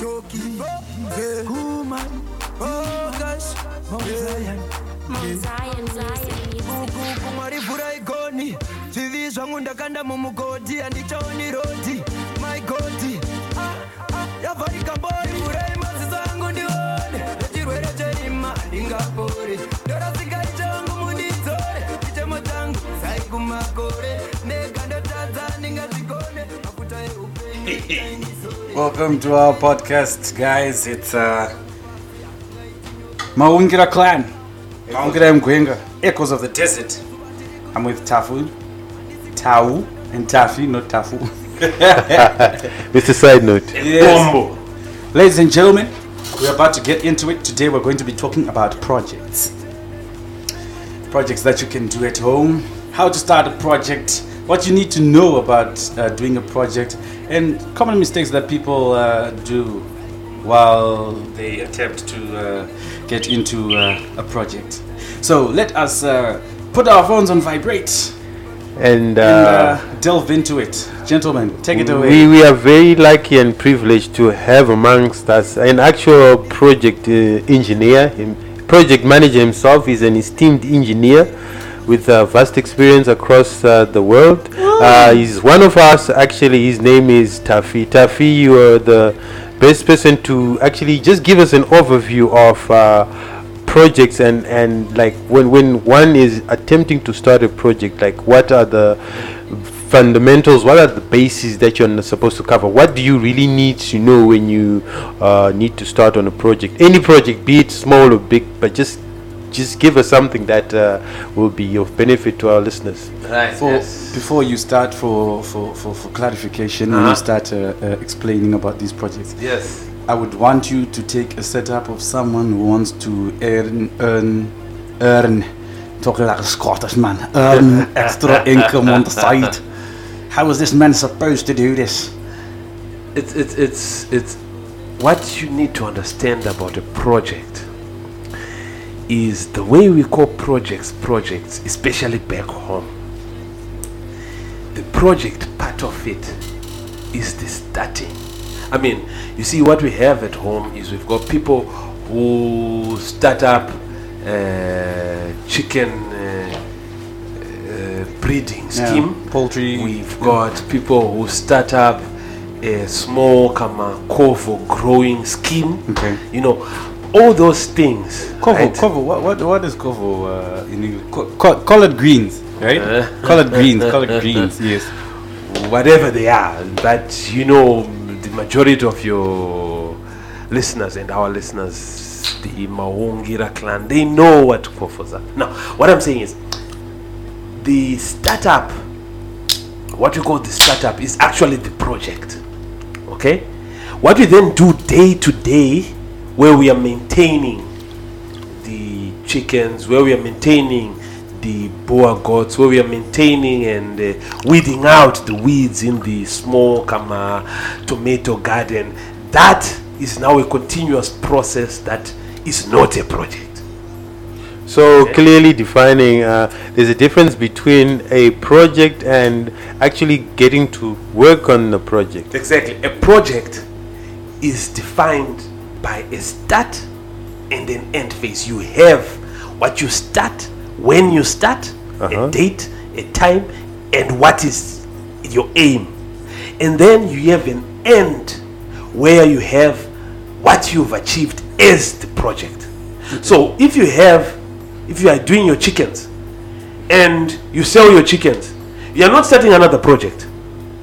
Toki, Kuma, Oh gosh, Mount Zion, Mount Zion, Zion. Kumari mvura igoni, TV zvangu ndakanda mumugodhi, handichaoni rodhi, my godhi. Yavharika mbori, mvurai maziso angu ndione, nechirwere cherima ndingapori, ndorasingaichangu mundidzore, chichemo changu sai kumakore, ndega ndotadza ndingazvikone, mafuta eu Welcome to our podcast, guys. It's uh, Maungira Clan, Maungira Mgwenga, Echoes of the Desert. I'm with Tafu, Tau, and Tafi, not Tafu. Mr. Side Note. Yes. Ladies and gentlemen, we're about to get into it. Today, we're going to be talking about projects. Projects that you can do at home, how to start a project, what you need to know about uh, doing a project, and common mistakes that people uh, do while they attempt to uh, get into uh, a project. So, let us uh, put our phones on vibrate And, and uh, uh, delve into it. Gentlemen, take it away. we, we are very lucky and privileged to have amongst us an actual project uh, engineer, project manager himself. is an esteemed engineer with uh, vast experience across uh, the world. Uh, he's one of us, actually. His name is Tafi. Tafi, you are the best person to actually just give us an overview of. Uh, projects and and like when when one is attempting to start a project like what are the fundamentals what are the bases that you're supposed to cover what do you really need to know when you uh, need to start on a project any project be it small or big but just just give us something that uh, will be of benefit to our listeners Right. For, yes. Before you start, for, for, for, for clarification, when Uh-huh. you start uh, uh, explaining about these projects, Yes. I would want you to take a setup of someone who wants to earn, earn, earn, talking like a Scottish man, earn extra income on the side. How is this man supposed to do this? It's it's it's it's what you need to understand about a project is the way we call projects projects, especially back home. The project part of it is the starting. I mean, you see, what we have at home is we've got people who start up uh, chicken uh, uh, breeding scheme. poultry. We've got people who start up a small kama cover growing scheme. Okay. You know, all those things. Cover, right? cover. What, what, what is cover uh, in English? Co- co- collard greens, right? Uh. collard greens, collard greens. Yes. Whatever they are, but you know, the majority of your listeners and our listeners, the Maungira clan, they know what covers are. Now, what I'm saying is, the startup, what we call the startup, is actually the project. Okay? What we then do day to day, where we are maintaining the chickens, where we are maintaining the Boer goats, where we are maintaining and uh, weeding out the weeds in the small kama tomato garden, that is now a continuous process that is not a project. so clearly defining uh, there's a difference between a project and actually getting to work on the project Exactly. A project is defined by a start and an end phase. You have what you start, when you start, Uh-huh. a date, a time, and what is your aim. And then you have an end where you have what you've achieved as the project. So if you have, if you are doing your chickens and you sell your chickens, you are not starting another project.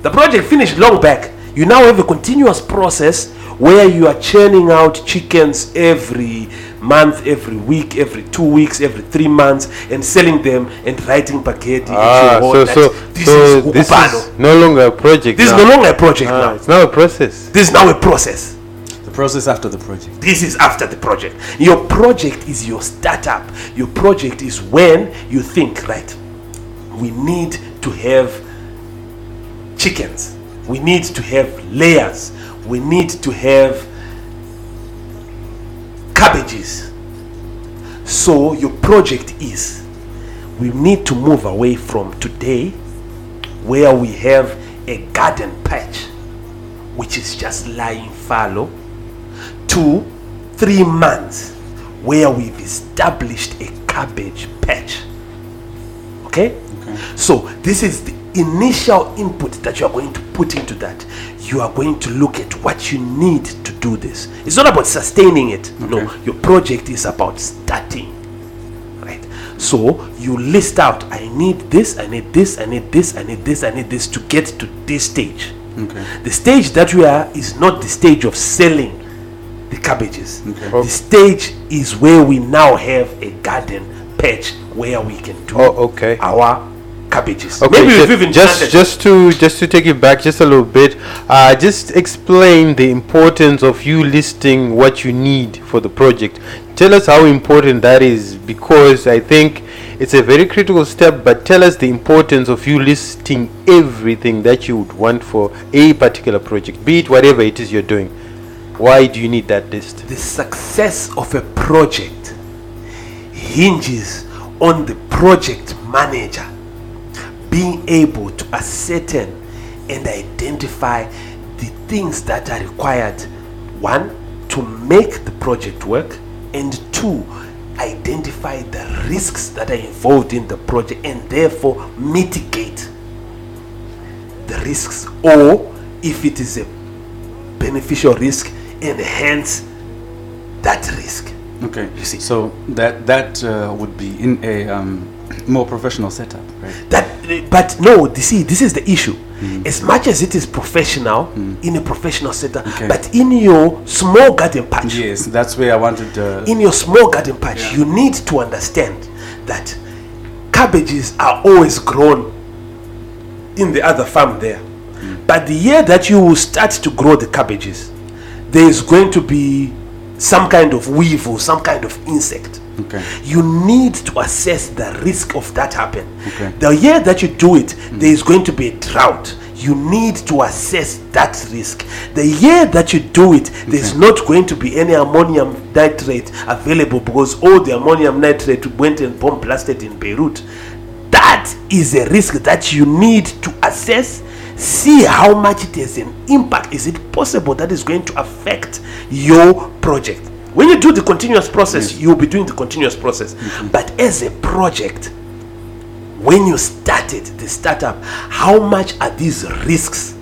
The project finished long back. You now have a continuous process where you are churning out chickens every month, every week, every two weeks, every three months, and selling them and writing packet. Ah, so so this so is this is no longer a project. This is no longer a project Ah, now. It's now a process. This is now a process. The process after the project. This is after the project. Your project is your startup. Your project is when you think, right, we need to have chickens. We need to have layers. We need to have cabbages. So your project is we need to move away from today where we have a garden patch which is just lying fallow, to three months where we've established a cabbage patch. Okay? okay? So this is the initial input that you are going to put into that. You are going to look at what you need to do this. It's not about sustaining it. No, your project is about starting. Right? So you list out I need this, I need this, I need this, I need this, I need this to get to this stage. Okay. The stage that we are is not the stage of selling the cabbages. Okay. The stage is where we now have a garden patch where we can do Oh, okay. our cabbages. Okay, Maybe ju- we've even just just to just to take you back just a little bit, uh, just explain the importance of you listing what you need for the project. Tell us how important that is because I think it's a very critical step. But tell us the importance of you listing everything that you would want for a particular project, be it whatever it is you're doing. Why do you need that list? the success of a project hinges on the project manager being able to ascertain and identify the things that are required. One to make the project work and two identify the risks that are involved in the project and therefore mitigate the risks or if it is a beneficial risk enhance that risk Okay. You see. So that that uh, would be in a um, more professional setup, right? that but no you see this is the issue as much as it is professional in a professional setup Okay. but in your small garden patch Yes, that's where I wanted. Uh, in your small garden patch you need to understand that cabbages are always grown in the other farm there but the year that you will start to grow the cabbages there is going to be some kind of weevil some kind of insect. Okay. you need to assess the risk of that happen. Okay. the year that you do it there is going to be a drought. You need to assess that risk. The year that you do it there's not going to be any ammonium nitrate available because all the ammonium nitrate went and bomb blasted in beirut. That is a risk that you need to assess see how much it has an impact. Is it possible that is going to affect your project? When you do the continuous process you'll be doing the continuous process. Mm-hmm. But as a project when you started the startup how much are these risks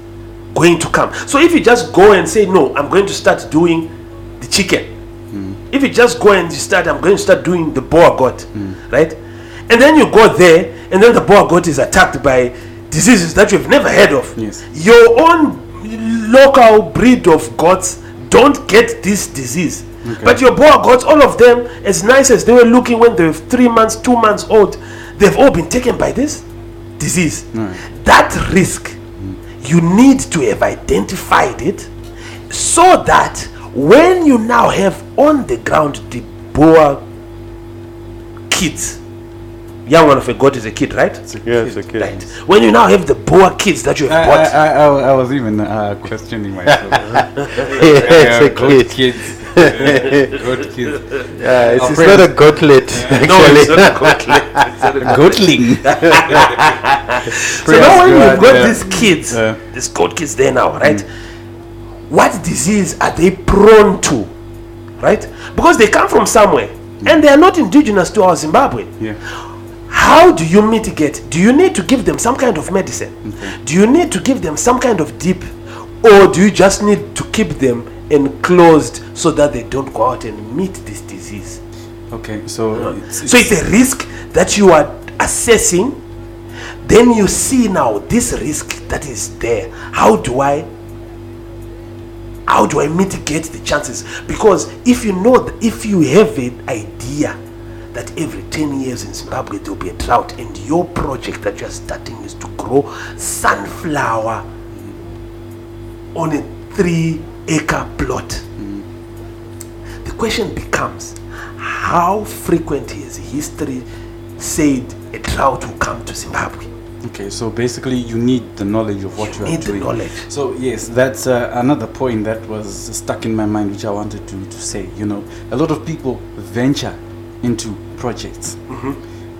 going to come? So if you just go and say no i'm going to start doing the chicken mm. if you just go and you start i'm going to start doing the Boer goat mm. right? And then you go there and then the Boer goat is attacked by diseases that you've never heard of. Yes. your own local breed of goats don't get this disease. But your Boer goats all of them as nice as they were looking when they were three months two months old they've all been taken by this disease. That risk mm. you need to have identified it so that when you now have on the ground the Boer kids young one of a god is a kid right Yes, okay. right when you now have the Boer kids that you have I, bought I, I, I was even uh, questioning myself. It's a goat kid. kids. goat kids. Yeah, it's, it's not a gotlet. no it's not a goat it's not a goat. Goatling. so now when you've got yeah. these kids Yeah. these goat kids there now right what disease are they prone to right because they come from somewhere and they are not indigenous to our zimbabwe yeah. How do you mitigate? Do you need to give them some kind of medicine? Mm-hmm. Do you need to give them some kind of dip or do you just need to keep them enclosed so that they don't go out and meet this disease? Okay. So uh, it's, so it's a risk that you are assessing. Then you see now this risk that is there. How do i how do i mitigate the chances? Because if you know if you have an idea that every 10 years in zimbabwe there will be a drought and your project that you're starting is to grow sunflower on a three acre plot the question becomes how frequent is history said a drought will come to zimbabwe Okay, so basically, you need the knowledge of what you, You are doing. knowledge. So yes, that's uh, another point that was stuck in my mind, which I wanted to, to say. You know, a lot of people venture into projects, Mm-hmm.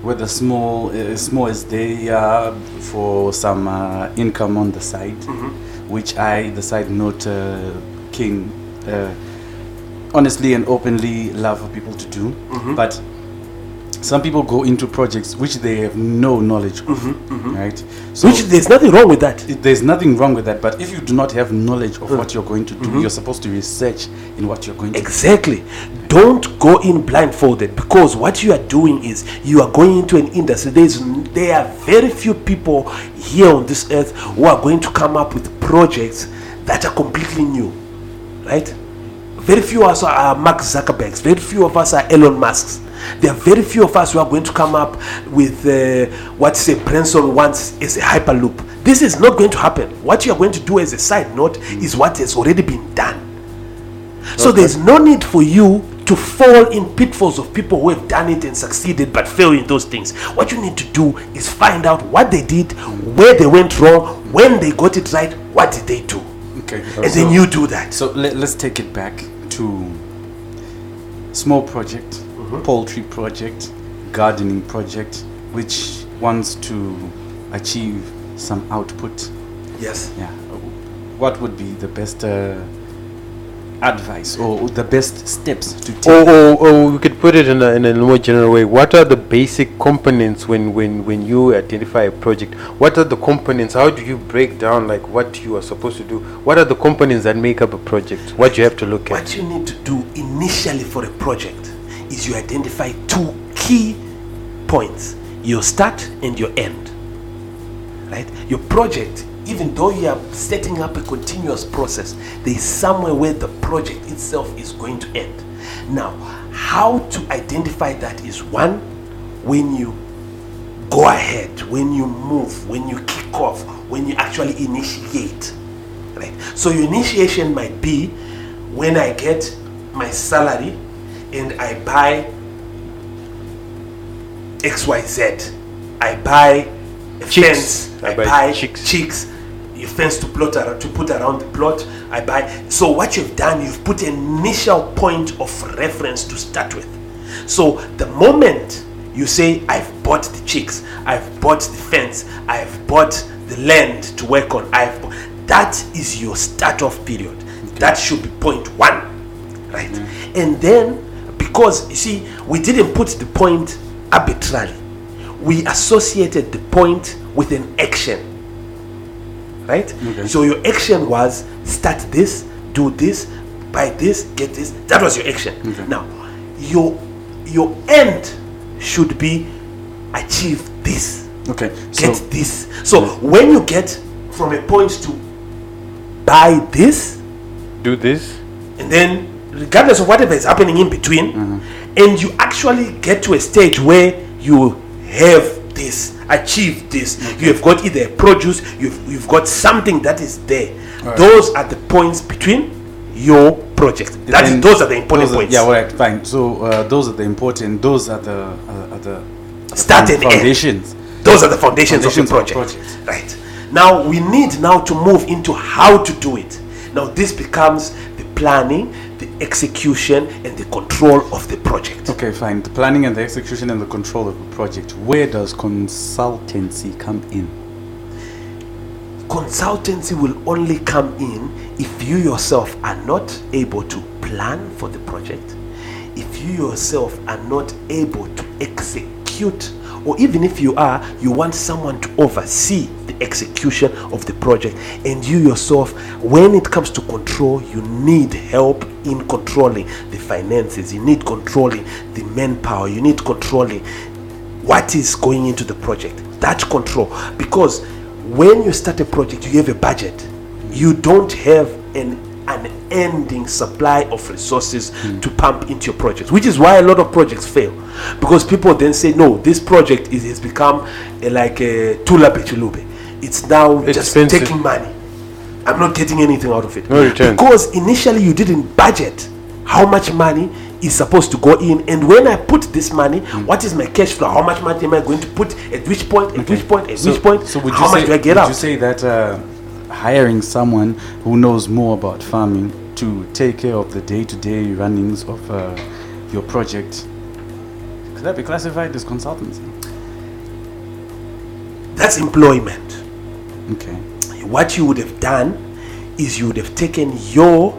whether small, uh, small as they are, for some uh, income on the side, Mm-hmm. which I, decide not uh, king, uh, honestly and openly love for people to do. Mm-hmm. But some people go into projects which they have no knowledge of, right? So Mm-hmm, Which there's nothing wrong with that. it- there's nothing wrong with that. But if you do not have knowledge of what you're going to do, Mm-hmm. you're supposed to research in what you're going to do. Exactly. Don't go in blindfolded because what you are doing is you are going into an industry. There's there are very few people here on this earth who are going to come up with projects that are completely new, right? Very few of us are Mark Zuckerbergs. Very few of us are Elon Musk's. There are very few of us who are going to come up with uh, what say Branson wants is a hyperloop. This is not going to happen. What you are going to do as a side note is what has already been done. So there's no need for you to fall in pitfalls of people who have done it and succeeded but fail in those things. What you need to do is find out what they did, where they went wrong, when they got it right, what did they do? Okay. And then you do that. So let, let's take it back to small project, Mm-hmm. poultry project, gardening project, which wants to achieve some output. Yes. Yeah. What would be the best uh, advice or the best steps to take? Or, or, or we could put it in a, in a more general way. What are the basic components when, when, when you identify a project? What are the components? How do you break down like what you are supposed to do? What are the components that make up a project? What you have to look at? What you need to do initially for a project is you identify two key points your start and your end. Right? Your project, even though you are setting up a continuous process, there is somewhere where the project itself is going to end. Now, how to identify that is one, when you go ahead, when you move, when you kick off, when you actually initiate. Right? So your initiation might be when I get my salary and I buy XYZ. I buy a Chicks. fence, I I, buy buy, chicks. chicks, a fence to plot around, to put around the plot. I buy. So what you've done, you've put an initial point of reference to start with. So the moment you say, I've bought the chicks, I've bought the fence, I've bought the land to work on, I've bought, that is your start off period. That should be point one, right? And then, because you see, we didn't put the point arbitrarily, we associated the point with an action, right? Okay. So your action was start this, do this, buy this, get this. That was your action. Okay. Now, your your end should be achieve this, Okay. get So this. So when you get from a point to buy this, Do this. and then regardless of whatever is happening in between and you actually get to a stage where you have this achieve this you have got either a produce you've, you've got something that is there those are the points between your project that is those are the important are- points Yeah, all right, fine. So uh, those are the important. Those are the uh, are the, are the Start and end. foundations. those are the foundations, Foundations of the the project. right now we need now to move into how to do it now this becomes the planning execution and the control of the project Okay, fine. The planning and the execution and the control of the project. Where does consultancy come in? consultancy will only come in if you yourself are not able to plan for the project, if you yourself are not able to execute, or even if you are, you want someone to oversee the execution of the project, and you yourself, when it comes to control, you need help in controlling the finances, you need controlling the manpower, you need controlling what is going into the project. That control. Because when you start a project you have a budget. You don't have an unending supply of resources hmm. to pump into your project which is why a lot of projects fail. Because people then say no this project is has become a, like a tula it's now just taking money. I'm not getting anything out of it. No return. because initially you didn't budget how much money is supposed to go in. And when i put this money Hmm. what is my cash flow? How much money am i going to put? At which point? At which point? At So, which point? so would you how say, much do i get would out? you say that uh, hiring someone who knows more about farming to take care of the day-to-day runnings of uh, your project? Could that be classified as consultancy? that's employment Okay. what you would have done is you would have taken your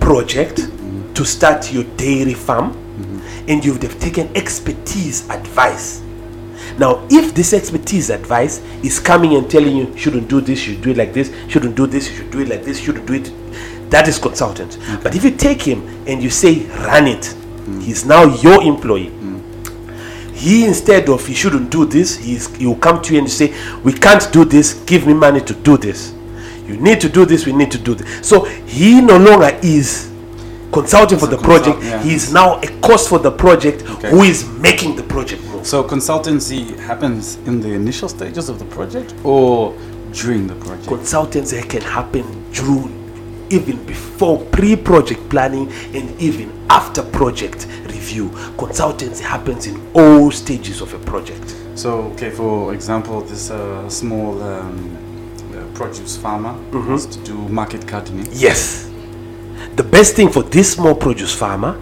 project mm-hmm. to start your dairy farm mm-hmm. and you would have taken expertise advice. Now, if this expertise advice is coming and telling you shouldn't do this, you should do it like this, shouldn't do this, you should do it like this, shouldn't do it, that is consultant. But if you take him and you say run it, mm-hmm. he's now your employee. He instead of he shouldn't do this, he's, he will come to you and say, We can't do this, give me money to do this. You need to do this, we need to do this. So he no longer is consulting for the project, yeah. he is now a cost for the project Okay. who is making the project move. So consultancy happens in the initial stages of the project or during the project. Consultancy can happen during even before pre-project planning and even after project review. Consultancy happens in all stages of a project. So, okay, for example, this uh, small um, uh, produce farmer wants to do market gardening. Yes. The best thing for this small produce farmer,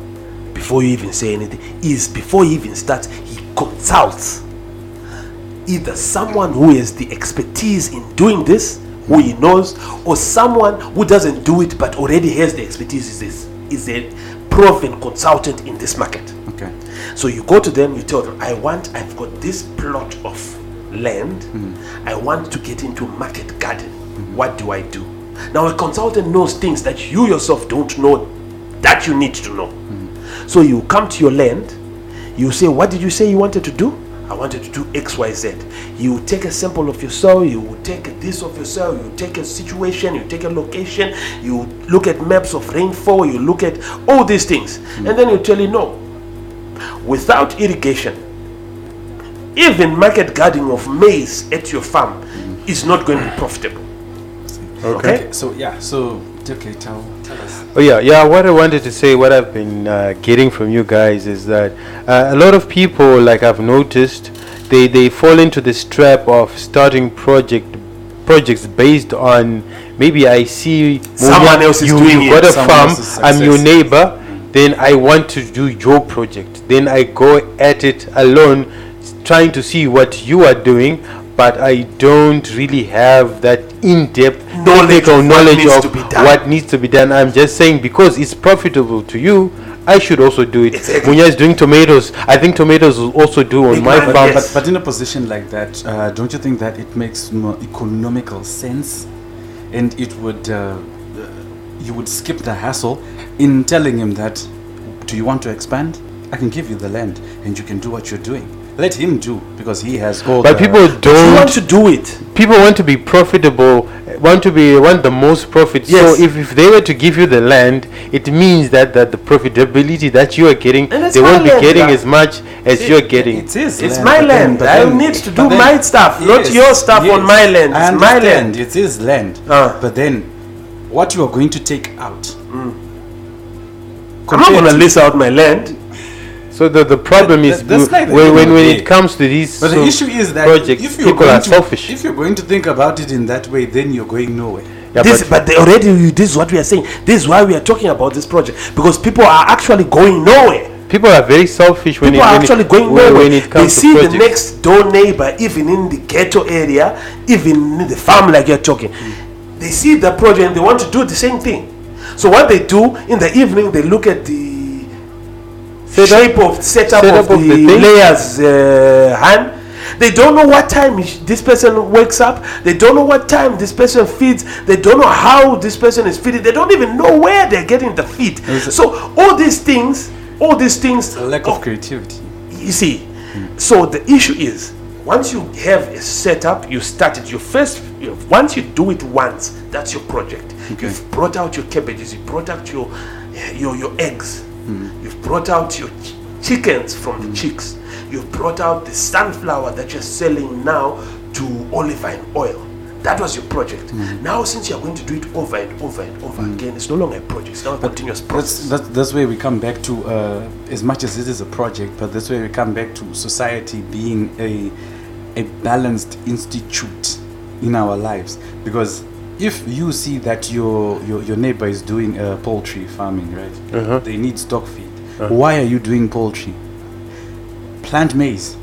before you even say anything, is before he even starts, he consults either someone who has the expertise in doing this, who he knows, or someone who doesn't do it but already has the expertise, is, is a proven consultant in this market. Okay. So you go to them, you tell them, I want, I've got this plot of land, mm-hmm. I want to get into market garden. What do I do? Now, a consultant knows things that you yourself don't know that you need to know. Mm-hmm. So you come to your land, you say, What did you say you wanted to do? I wanted to do XYZ. You take a sample of your soil, you will take this of your soil, you take a situation, you take a location, you look at maps of rainfall, you look at all these things, hmm. and then you tell you no. Without irrigation, even market gardening of maize at your farm hmm. is not going to be profitable. Okay? So, yeah, so, okay, tell, tell us. Oh yeah, yeah. What I wanted to say, what I've been uh, getting from you guys is that uh, a lot of people, like I've noticed, they they fall into this trap of starting project projects based on maybe I see Someone Munya, else is you, doing you it, got a farm. I'm your neighbor. Then I want to do your project. Then I go at it alone, trying to see what you are doing. But I don't really have that in-depth Knowledge technical of what knowledge needs of to be done. what needs to be done. I'm just saying because it's profitable to you, I should also do it. Exactly. Munya is doing tomatoes. I think tomatoes will also do on Big my man, farm. yes. But, but in a position like that, uh, don't you think that it makes more economical sense, and it would uh, uh, you would skip the hassle in telling him that, do you want to expand? I can give you the land, and you can do what you're doing. Let him do because he has all. But the- people don't. want to do it. people want to be profitable. Want to be want the most profit. Yes. So if, if they were to give you the land, it means that that the profitability that you are getting, they won't be getting yeah. as much as you're getting. It is. It's land, my but then- land. but I then- need to do then- my stuff, not your stuff on my land. It's my land. It is land. Ah. But then, what you are going to take out? I'm not going to to- lease out my land. So the, the problem That- is that- that's like the when, end when, when it comes to these But so the issue is that projects, if you're people going are to, selfish. If you're going to think about it in that way, then you're going nowhere. Yeah, this, but- but, they already, this is what we are saying. This is why we are talking about this project because people are actually going nowhere. people are very selfish when People it, are when actually it, going nowhere. when it they see to the next door neighbor, even in the ghetto area, even in the farm, like you're talking. They see the project and they want to do the same thing. So what they do in the evening, they look at the shape of setup, setup of, of the, the layer's uh, hand. They don't know what time this person wakes up. They don't know what time this person feeds. They don't know how this person is feeding. They don't even know where they're getting the feed. Is So all these things, all these things, A lack oh, creativity. you see, so the issue is once you have a setup, you start it. You first, you, once you do it once, that's your project. Okay. You've brought out your cabbages, you brought out your your your eggs, Hmm. you've brought out your ch- chickens from the hmm. chicks, you've brought out the sunflower that you're selling now to olive olivine oil. That was your project. Hmm. Now, since you're going to do it over and over and over again, it's no longer a project. It's now a continuous That's, process. that's, that's where we come back to, uh, as much as it is a project, but that's where we come back to society being a, a balanced institute in our lives. Because if you see that your, your, your neighbor is doing uh, poultry farming, right? Uh-huh. They need stock feed. Why are you doing poultry? Plant maize.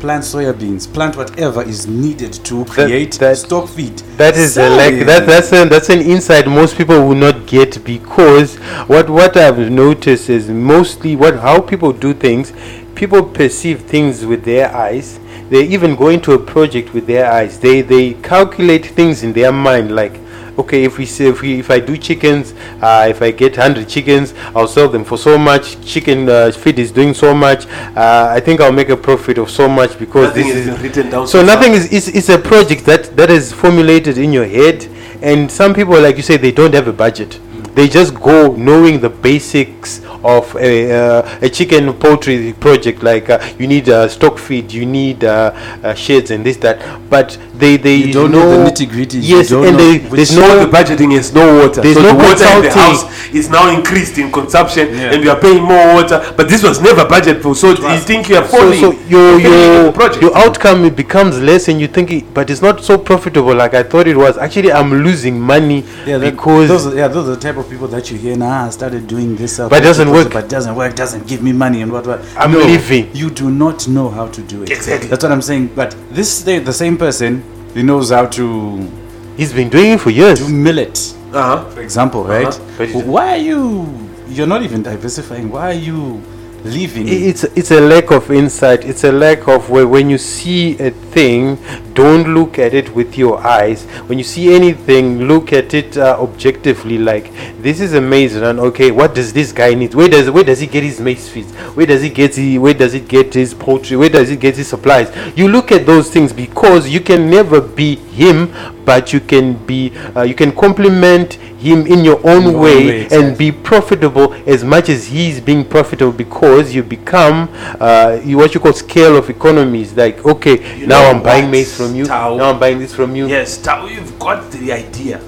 plant soya beans, plant whatever is needed to create that- stock feed. That is a like that. That's an that's an insight most people will not get because what what I've noticed is mostly what how people do things. People perceive things with their eyes. They even go into a project with their eyes. They they calculate things in their mind like. Okay, if we say if we if I do chickens, uh, if I get hundred chickens, I'll sell them for so much. Chicken uh, feed is doing so much. Uh, I think I'll make a profit of so much because Nothing this is written down so so nothing is it's, it's a project that that is formulated in your head and some people like you say they don't have a budget they just go knowing the basics of a, uh, a chicken poultry project like uh, you need uh, stock feed you need uh, uh, sheds and this that but they they You don't know the nitty-gritties, you yes don't and know they, there's No, no the budgeting is no water. There's so no the water in the house is now increased in consumption, Yeah. and we are paying more water. But this was never budgeted for. So you think you are falling? so your you're failing in your project. your outcome it becomes less and you think it, but it's not so profitable like I thought it was actually I'm losing money Yeah, that, because those are, yeah, those are the type of people that you hear. Nah, I started doing this, uh, But it doesn't work. But doesn't work. Doesn't give me money and what what. I'm no, leaving. You do not know how to do it. Exactly. That's what I'm saying. But this the, the same person he knows how to he's been doing it for years do millet, uh-huh. for example, right? But it- Why are you? You're not even diversifying. Why are you leaving? I- it's it's a lack of insight. It's a lack of where when you see a thing don't look at it with your eyes. When you see anything look at it uh, objectively like this is a maze run okay what does this guy need? Where does where does he get his maize feet? where does he get he, where does he get his poultry? Where does he get his supplies? You look at those things because you can never be him but you can be uh, you can complement him in your own Your own way, way, and be profitable as much as he's being profitable because you become uh, you, what you call scale of economies like okay You now i'm buying maize from you Tao? now i'm buying this from you Yes, Tao, you've got the idea.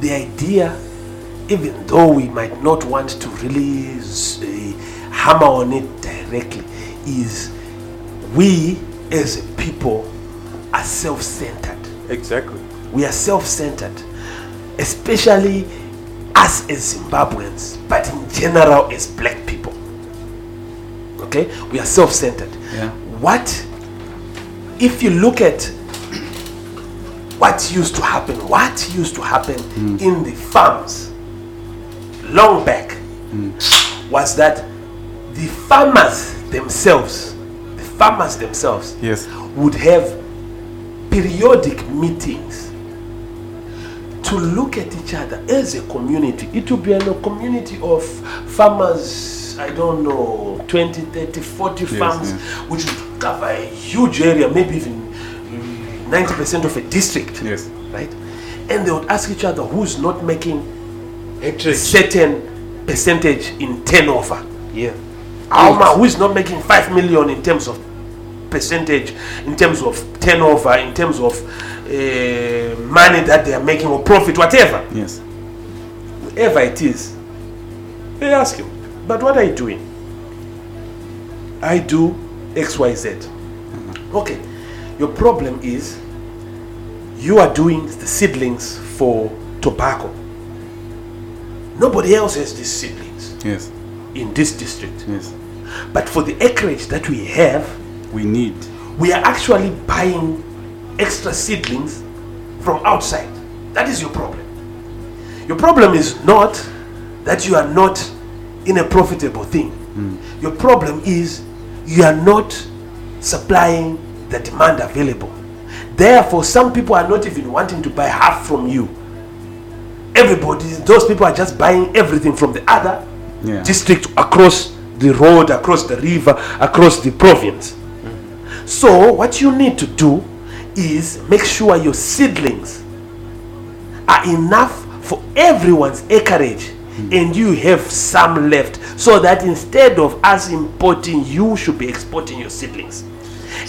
The idea, even though we might not want to really uh, hammer on it directly, is we as a people are self-centered. exactly we are self-centered especially us as zimbabweans but in general as black people. Okay? We are self-centered. Yeah. what if you look at what used to happen what used to happen hmm. in the farms long back hmm. was that the farmers themselves the farmers themselves yes. would have periodic meetings to look at each other as a community. It would be a community of farmers, I don't know, 20, 30, 40 farms, yes. which would cover a huge area, maybe even mm, 90% of a district. Yes. Right? And they would ask each other who's not making a certain percentage in turnover. yeah Alma, who is not making five million in terms of percentage, in terms of turnover, in terms of uh, money that they are making or profit, whatever, Yes. whatever it is, they ask you, but what are you doing? I do X, Y, Z. Okay, your problem is you are doing the seedlings for tobacco. Nobody else has these seedlings Yes. in this district. Yes. But for the acreage that we have, We need. we are actually buying extra seedlings from outside. That is your problem. Your problem is not that you are not in a profitable thing. Hmm. Your problem is you are not supplying the demand available. Therefore, some people are not even wanting to buy half from you. Everybody, those people are just buying everything from the other Yeah. district across the road, across the river, across the province. Hmm. So, what you need to do is make sure your seedlings are enough for everyone's acreage and you have some left so that instead of us importing, you should be exporting your seedlings.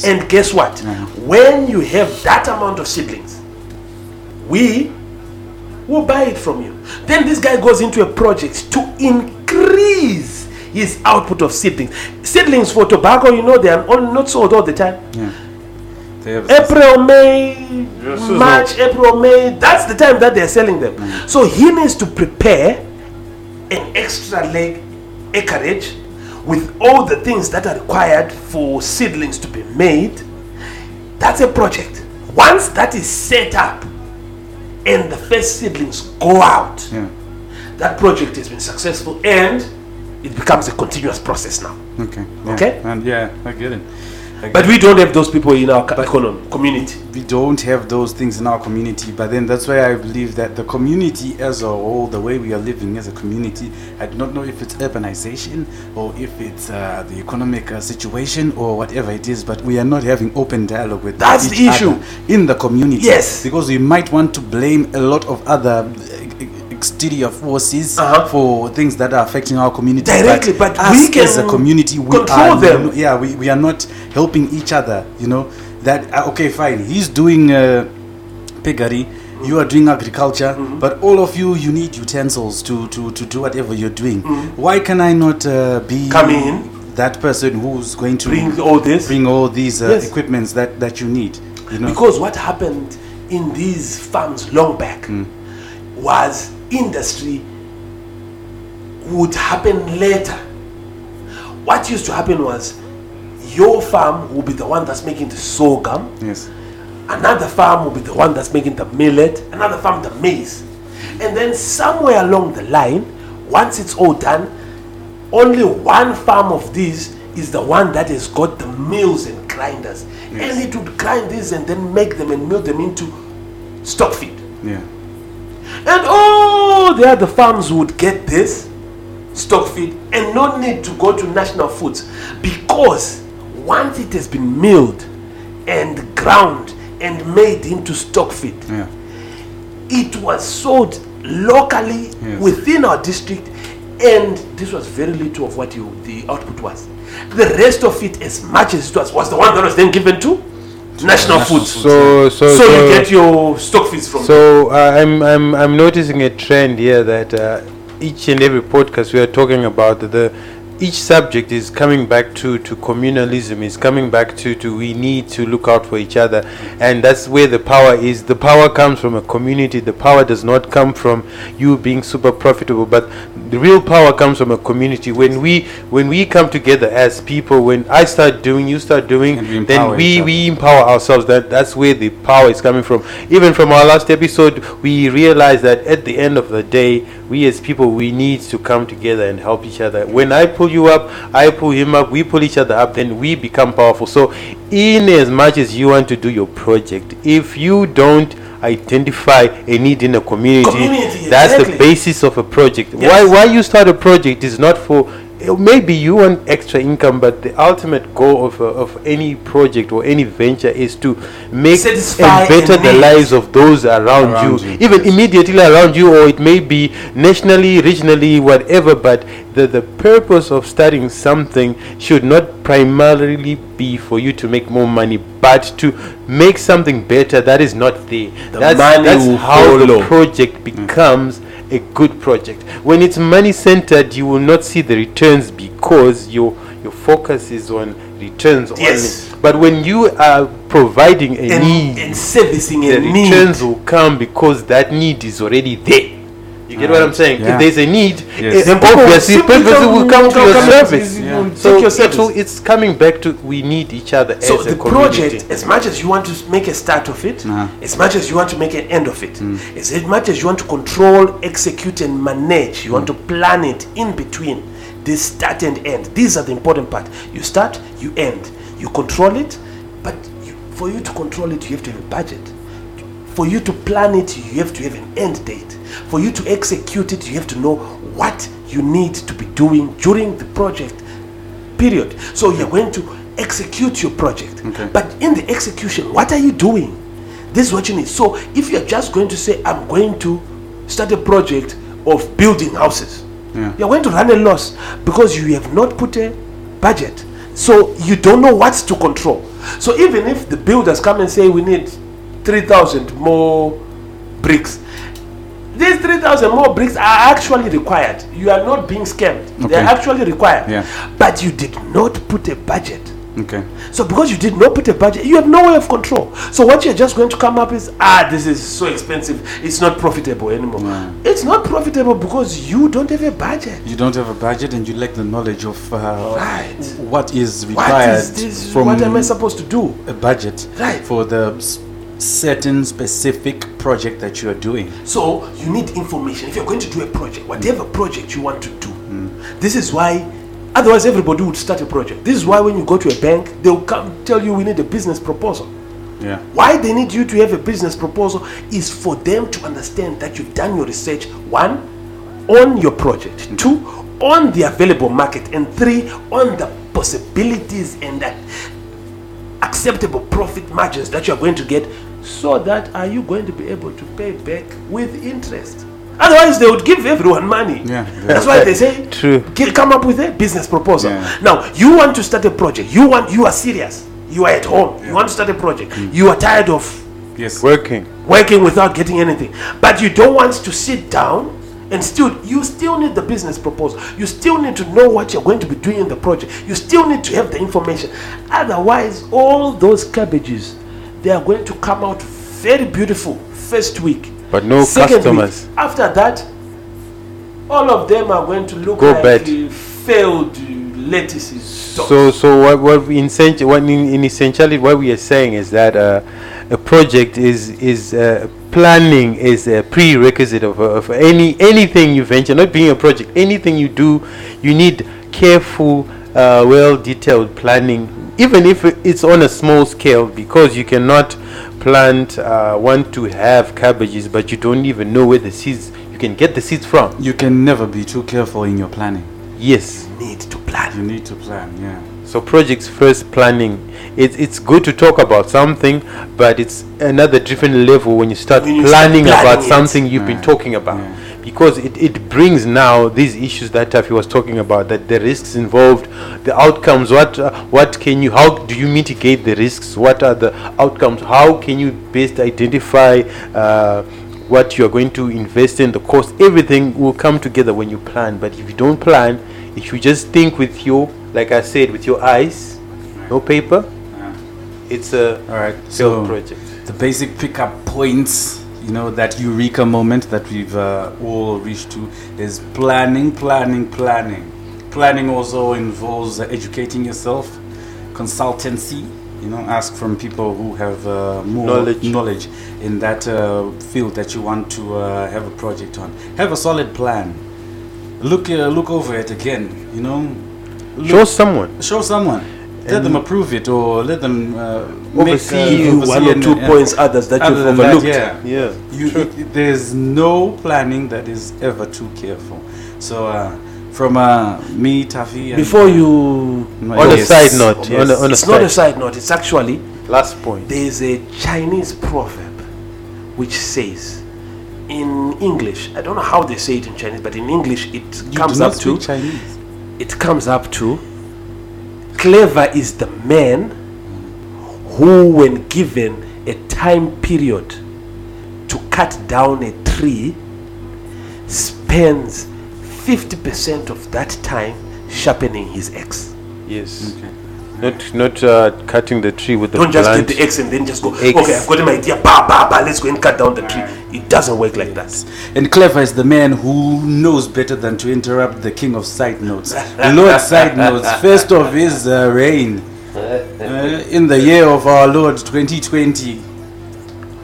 And guess what? When you have that amount of seedlings, we will buy it from you. Then this guy goes into a project to increase his output of seedlings. Seedlings for tobacco, you know, they are not sold all the time. Yeah. They have April, May, so- March, April, May. That's the time that they're selling them. So he needs to prepare an extra leg acreage with all the things that are required for seedlings to be made That's a project. Once that is set up and the first seedlings go out, Yeah. that project has been successful and it becomes a continuous process now. Okay. Yeah. Okay. And yeah, I get it. I But we don't have those people in our co- economy, community. we don't have those things in our community but then that's why i believe that the community as a whole the way we are living as a community i do not know if it's urbanization or if it's uh, the economic uh, situation or whatever it is but we are not having open dialogue with That's the issue. in the community Yes. because we might want to blame a lot of other uh, exterior forces Uh-huh. for things that are affecting our community Directly, but us we can as a community we control are them. yeah we, we are not helping each other you know that uh, okay fine he's doing uh, piggery you are doing agriculture Mm-hmm. but all of you you need utensils to to, to do whatever you're doing Mm-hmm. why can i not uh, be Come in. that person who's going to Bring all this. bring all these uh, Yes. equipments that that you need you know Because what happened in these farms long back was industry would happen later. What used to happen was your farm will be the one that's making the sorghum, yes another farm will be the one that's making the millet, another farm the maize. And then somewhere along the line, once it's all done, only one farm of these is the one that has got the mills and grinders. Yes. And it would grind these and then make them and mill them into stock feed. yeah And all the other farms would get this stock feed and not need to go to national foods because once it has been milled and ground and made into stock feed, yeah it was sold locally Yes. within our district and this was very little of what you, the output was the rest of it as much as it was was the one that was then given to national foods. So, so, so, so, you get your stock feeds from So uh, I'm, I'm, I'm noticing a trend here that uh, each and every podcast we are talking about the each subject is coming back to, to communalism is coming back to, to we need to look out for each other. And that's where the power is. The power comes from a community. The power does not come from you being super profitable. But the real power comes from a community. When we when we come together as people when i start doing you start doing we then we we empower ourselves. That that's where the power is coming from. Even from our last episode we realized that at the end of the day we as people we need to come together and help each other. When i pull you up i pull him up we pull each other up then we become powerful. So in as much as you want to do your project if you don't identify a need in a community, Community, that's the basis of a project. Yes. why why you start a project is not for maybe you want extra income but the ultimate goal of, uh, of any project or any venture is to make Satisfy and better a the lives of those around, Around you, you. even immediately around you or it may be nationally regionally whatever but the, the purpose of starting something should not primarily be for you to make more money but to make something better that is not there. The that's, money that's will how the project becomes a good project when it's money centered you will not see the returns because your your focus is on returns Yes. only but when you are providing a and, need and servicing the a need. returns will come because that need is already there. You get what I'm saying? Yeah. If there's a need, Yes. Then people obviously simply people will come to your service. And Yeah. take So your it will- it's coming back to we need each other So as the a community. project, as much as you want to make a start of it, Uh-huh. as much as you want to make an end of it, as much as you want to control, execute, and manage, you want to plan it in between this start and end. These are the important part. You start, you end, you control it, but you, for you to control it, you have to have a budget. For you to plan it, you have to have an end date. For you to execute it, you have to know what you need to be doing during the project period. So you're going to execute your project. Okay. But in the execution, what are you doing? This is what you need. So if you're just going to say, I'm going to start a project of building houses, Yeah. you're going to run a loss because you have not put a budget. So you don't know what to control. So even if the builders come and say we need 3,000 more bricks, these 3,000 more bricks are actually required. You are not being scammed. They are actually required. Yeah. But you did not put a budget Okay. So because you did not put a budget, you have no way of control. So what you're just going to come up is, ah, this is so expensive. It's not profitable anymore. It's not profitable because you don't have a budget. You don't have a budget and you lack the knowledge of uh, Right. what is required is this? from What am I supposed to do? a budget Right. for the certain specific project that you are doing. So you need information. If you're going to do a project, whatever project you want to do, this is why. Otherwise, everybody would start a project. This is why when you go to a bank, they'll come tell you we need a business proposal. Yeah. Why they need you to have a business proposal is for them to understand that you've done your research, one, on your project, mm. two, on the available market, and three, on the possibilities and the acceptable profit margins that you're going to get, so that are you going to be able to pay back with interest? Otherwise, they would give everyone money. Yeah. That's why they say, True. Come up with a business proposal. Yeah. Now, you want to start a project. You want, you are serious. You are at home. You want to start a project. Mm. You are tired of Yes. Working. working without getting anything. But you don't want to sit down and still you still need the business proposal. You still need to know what you're going to be doing in the project. You still need to have the information. Otherwise, all those cabbages they are going to come out very beautiful first week. But no Second customers. Week, after that, all of them are going to look Go like bad. failed lettuces. So, so what, what we in, what in, in essentially what we are saying is that uh, a project is is uh, planning is a prerequisite of, of any anything you venture. Not being a project, anything you do, you need careful, uh, well detailed planning. Even if it's on a small scale, because you cannot plant uh, want to have cabbages, but you don't even know where the seeds you can get the seeds from. You can never be too careful in your planning. Yes. you need to plan. You need to plan, yeah. So projects first planning. It's it's good to talk about something, but it's another different level when you start When you start planning about it. something you've been talking about. Yeah. Because it, it brings now these issues that Tafi was talking about, that the risks involved, the outcomes, what uh, what can you how do you mitigate the risks? What are the outcomes? How can you best identify uh, what you are going to invest in, the cost, everything will come together when you plan. But if you don't plan, if you just think with your, like I said, with your eyes, no paper, it's a All right. So project. the basic pickup points, you know, that eureka moment that we've uh, all reached to is planning, planning, planning. Planning also involves uh, educating yourself, consultancy. You know, ask from people who have uh, more Knowledge. knowledge in that uh, field that you want to uh, have a project on. Have a solid plan. Look, uh, look over it again. You know, look- Show someone. show someone. Let them approve it or let them uh, make, Oversee uh, one or two and- points others that other you've than that, overlooked. yeah. Yeah. You, it- there's no planning that is ever too careful. So, uh, from uh, me, Tafi, and Before you, my- On a yes, side note, yes. on a, on a it's not a side, side note. It's actually last point. there is a Chinese proverb which says, in English, I don't know how they say it in Chinese, but in English it you comes do not up to Chinese. it comes up to clever is the man who when given a time period to cut down a tree spends 50% of that time sharpening his axe Yes. Not not uh, cutting the tree with the don't just blunt. get the axe and then just go Axe. okay i've got an idea bah, bah, bah, let's go and cut down the tree it doesn't work like that And clever is the man who knows better than to interrupt the king of side notes. Lord side notes, first of his uh, reign. Uh, in the year of our Lord 2020,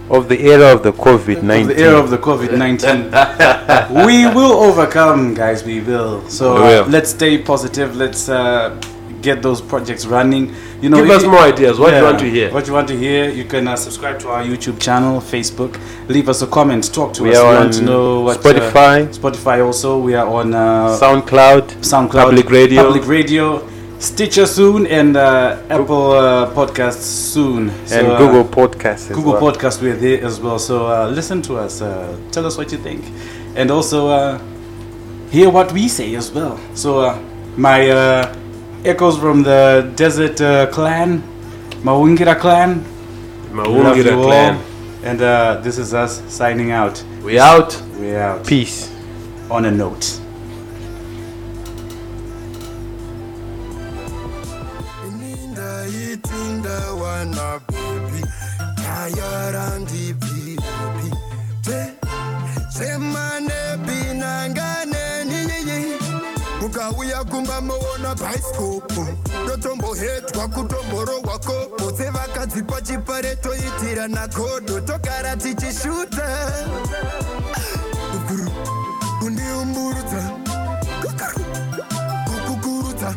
of the era of the COVID nineteen. the era of the COVID 19. we will overcome, guys, we will. So We will. let's stay positive. Let's uh, get those projects running. You know, Give us you- more ideas. What do you want to hear? What you want to hear? You can uh, subscribe to our YouTube channel, Facebook. Leave us a comment. Talk to We us. are we want to know what Spotify. Uh, Spotify also. We are on uh, SoundCloud, SoundCloud, Public Radio. Public Radio, Stitcher soon, and uh, Apple uh, Podcasts soon. So, and uh, Google Podcasts. as Google well. Podcast, we're there as well. So uh, listen to us. Uh, tell us what you think, and also uh, hear what we say as well. So uh, my uh, echoes from the Desert uh, Clan, Mawingira Clan, love clan and uh, this is us signing out. we out We're out Peace. on a note. Moona bhaisikopo totombohetwa kutomborohwa kopo sevakadzi pachipare toitira nakodo. Togara tichishuta. Kundiumburudza kukukurudza